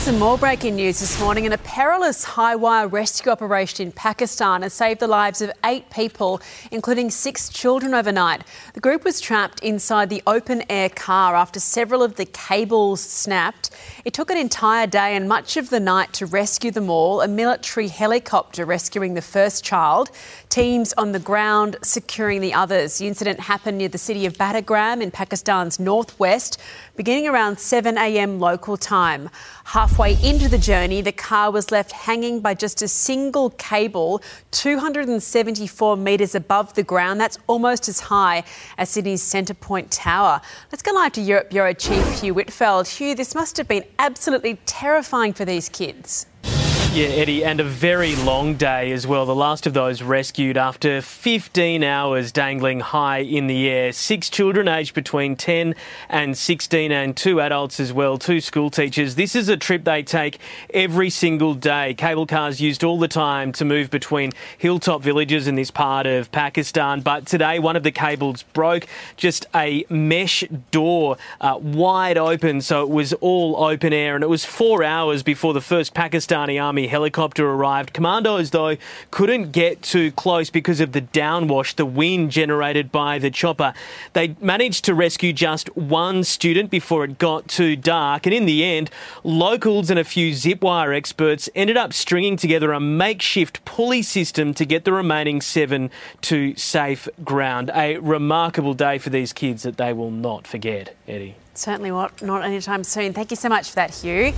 some more breaking news this morning. In a perilous high wire rescue operation in Pakistan has saved the lives of eight people, including six children overnight. The group was trapped inside the open air car after several of the cables snapped. It took an entire day and much of the night to rescue them all. A military helicopter rescuing the first child, teams on the ground securing the others. The incident happened near the city of Battagram in Pakistan's northwest, beginning around 7 a.m. local time. Halfway into the journey, the car was left hanging by just a single cable, 274 metres above the ground. That's almost as high as Sydney's Centrepoint Tower. Let's go live to Europe Bureau Chief Hugh Whitfeld. Hugh, this must have been absolutely terrifying for these kids. Yeah, Eddie, and a very long day as well. The last of those rescued after 15 hours dangling high in the air. Six children aged between 10 and 16, and two adults as well, two school teachers. This is a trip they take every single day. Cable cars used all the time to move between hilltop villages in this part of Pakistan. But today, one of the cables broke, just a mesh door uh, wide open, so it was all open air, and it was four hours before the first Pakistani army Army helicopter arrived. Commandos, though, couldn't get too close because of the downwash, the wind generated by the chopper. They managed to rescue just one student before it got too dark, and in the end, locals and a few zip wire experts ended up stringing together a makeshift pulley system to get the remaining seven to safe ground. A remarkable day for these kids that they will not forget, Eddie. Certainly not, not anytime soon. Thank you so much for that, Hugh.